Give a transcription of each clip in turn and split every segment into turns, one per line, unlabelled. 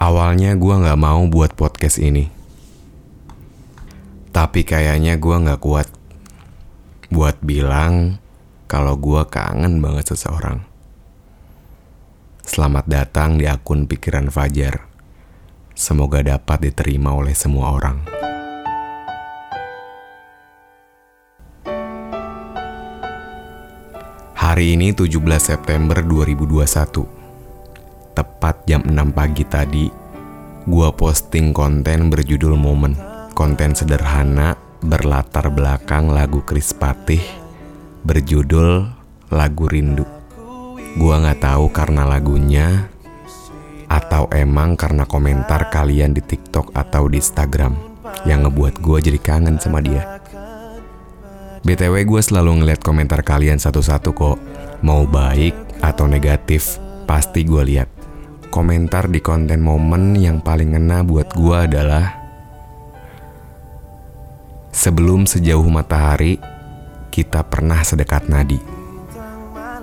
Awalnya gue gak mau buat podcast ini. Tapi kayaknya gue gak kuat buat bilang kalau gue kangen banget seseorang. Selamat datang di akun Pikiran Fajar. Semoga dapat diterima oleh semua orang. Hari ini 17 September 2021 tepat jam 6 pagi tadi, gua posting konten berjudul Momen. Konten sederhana berlatar belakang lagu Chris Patih berjudul Lagu Rindu. Gua nggak tahu karena lagunya atau emang karena komentar kalian di TikTok atau di Instagram yang ngebuat gue jadi kangen sama dia. BTW gue selalu ngeliat komentar kalian satu-satu kok. Mau baik atau negatif, pasti gue lihat komentar di konten momen yang paling ngena buat gue adalah Sebelum sejauh matahari, kita pernah sedekat nadi.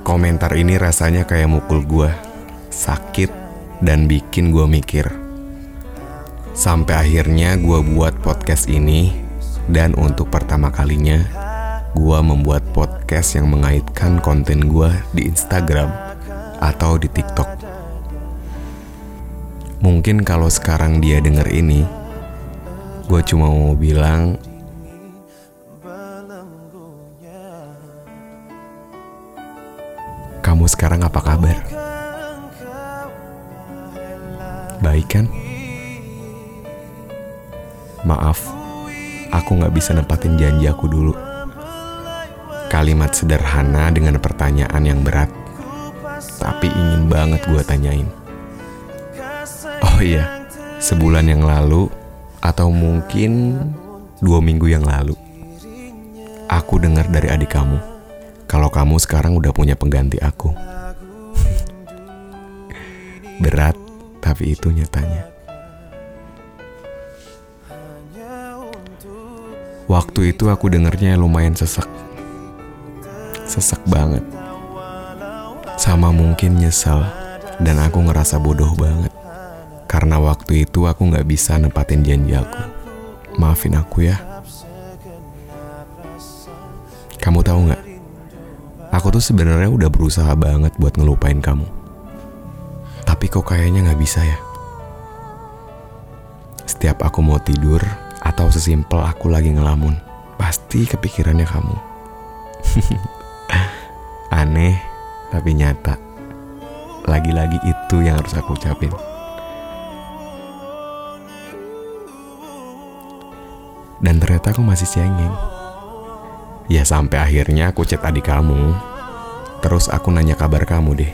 Komentar ini rasanya kayak mukul gue, sakit, dan bikin gue mikir. Sampai akhirnya gue buat podcast ini, dan untuk pertama kalinya, gue membuat podcast yang mengaitkan konten gue di Instagram atau di TikTok. Mungkin kalau sekarang dia denger ini, gue cuma mau bilang, kamu sekarang apa kabar? Baik kan? Maaf, aku gak bisa nempatin janji aku dulu. Kalimat sederhana dengan pertanyaan yang berat, tapi ingin banget gue tanyain. Oh iya, sebulan yang lalu atau mungkin dua minggu yang lalu, aku dengar dari adik kamu kalau kamu sekarang udah punya pengganti aku. Berat, tapi itu nyatanya. Waktu itu aku dengernya lumayan sesek. Sesek banget. Sama mungkin nyesel dan aku ngerasa bodoh banget. Karena waktu itu aku gak bisa nempatin janji aku. Maafin aku ya. Kamu tahu gak? Aku tuh sebenarnya udah berusaha banget buat ngelupain kamu. Tapi kok kayaknya gak bisa ya. Setiap aku mau tidur atau sesimpel aku lagi ngelamun, pasti kepikirannya kamu. Aneh, tapi nyata. Lagi-lagi itu yang harus aku ucapin. Dan ternyata aku masih cengeng. Ya sampai akhirnya aku chat adik kamu. Terus aku nanya kabar kamu deh.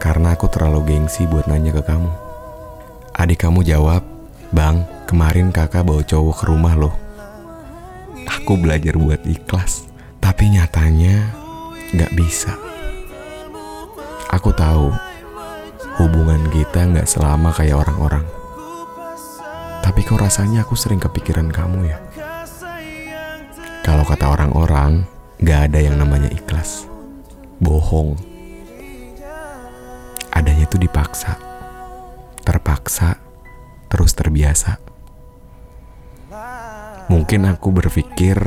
Karena aku terlalu gengsi buat nanya ke kamu. Adik kamu jawab, Bang, kemarin kakak bawa cowok ke rumah loh. Aku belajar buat ikhlas. Tapi nyatanya gak bisa. Aku tahu hubungan kita gak selama kayak orang-orang. Tapi kok rasanya aku sering kepikiran kamu ya? Kalau kata orang-orang, gak ada yang namanya ikhlas. Bohong. Adanya tuh dipaksa. Terpaksa, terus terbiasa. Mungkin aku berpikir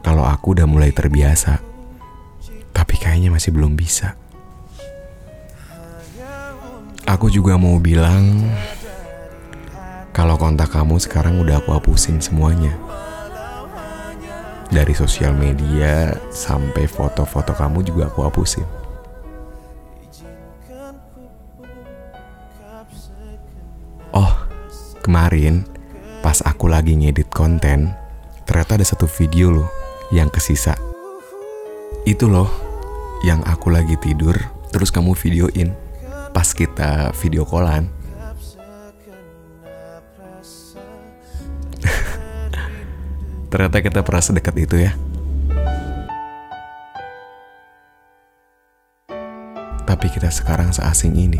kalau aku udah mulai terbiasa. Tapi kayaknya masih belum bisa. Aku juga mau bilang kalau kontak kamu sekarang udah aku hapusin semuanya. Dari sosial media sampai foto-foto kamu juga aku hapusin. Oh, kemarin pas aku lagi ngedit konten, ternyata ada satu video loh yang kesisa. Itu loh yang aku lagi tidur, terus kamu videoin pas kita video callan. Ternyata kita pernah sedekat itu ya. Tapi kita sekarang seasing ini.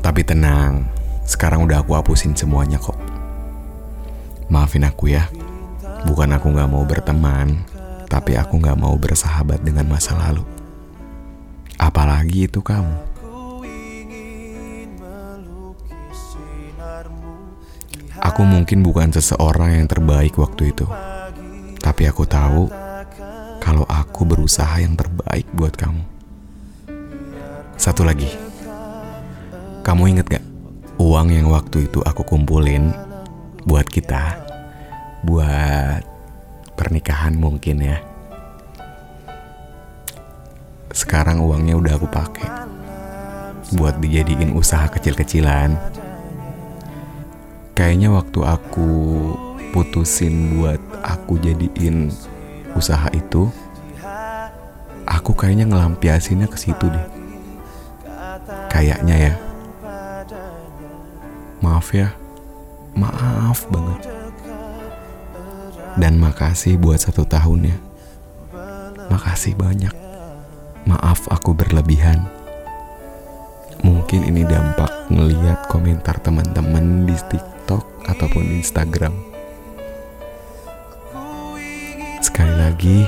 Tapi tenang, sekarang udah aku hapusin semuanya kok. Maafin aku ya, bukan aku gak mau berteman, tapi aku gak mau bersahabat dengan masa lalu. Apalagi itu kamu. Aku mungkin bukan seseorang yang terbaik waktu itu. Tapi aku tahu kalau aku berusaha yang terbaik buat kamu. Satu lagi. Kamu inget gak uang yang waktu itu aku kumpulin buat kita? Buat pernikahan mungkin ya. Sekarang uangnya udah aku pakai buat dijadiin usaha kecil-kecilan. Kayaknya waktu aku putusin buat aku jadiin usaha itu, aku kayaknya ngelampiasinnya ke situ deh. Kayaknya ya. Maaf ya. Maaf banget. Dan makasih buat satu tahunnya. Makasih banyak. Maaf aku berlebihan. Mungkin ini dampak ngeliat komentar teman-teman di TikTok ataupun Instagram. Sekali lagi,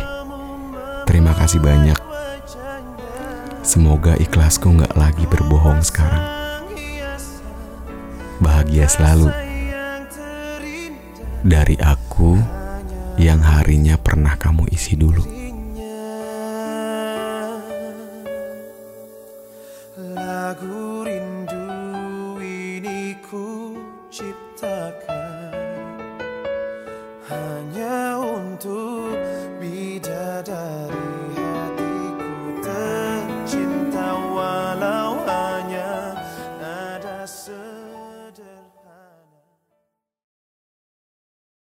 terima kasih banyak. Semoga ikhlasku nggak lagi berbohong sekarang. Bahagia selalu. Dari aku yang harinya pernah kamu isi dulu.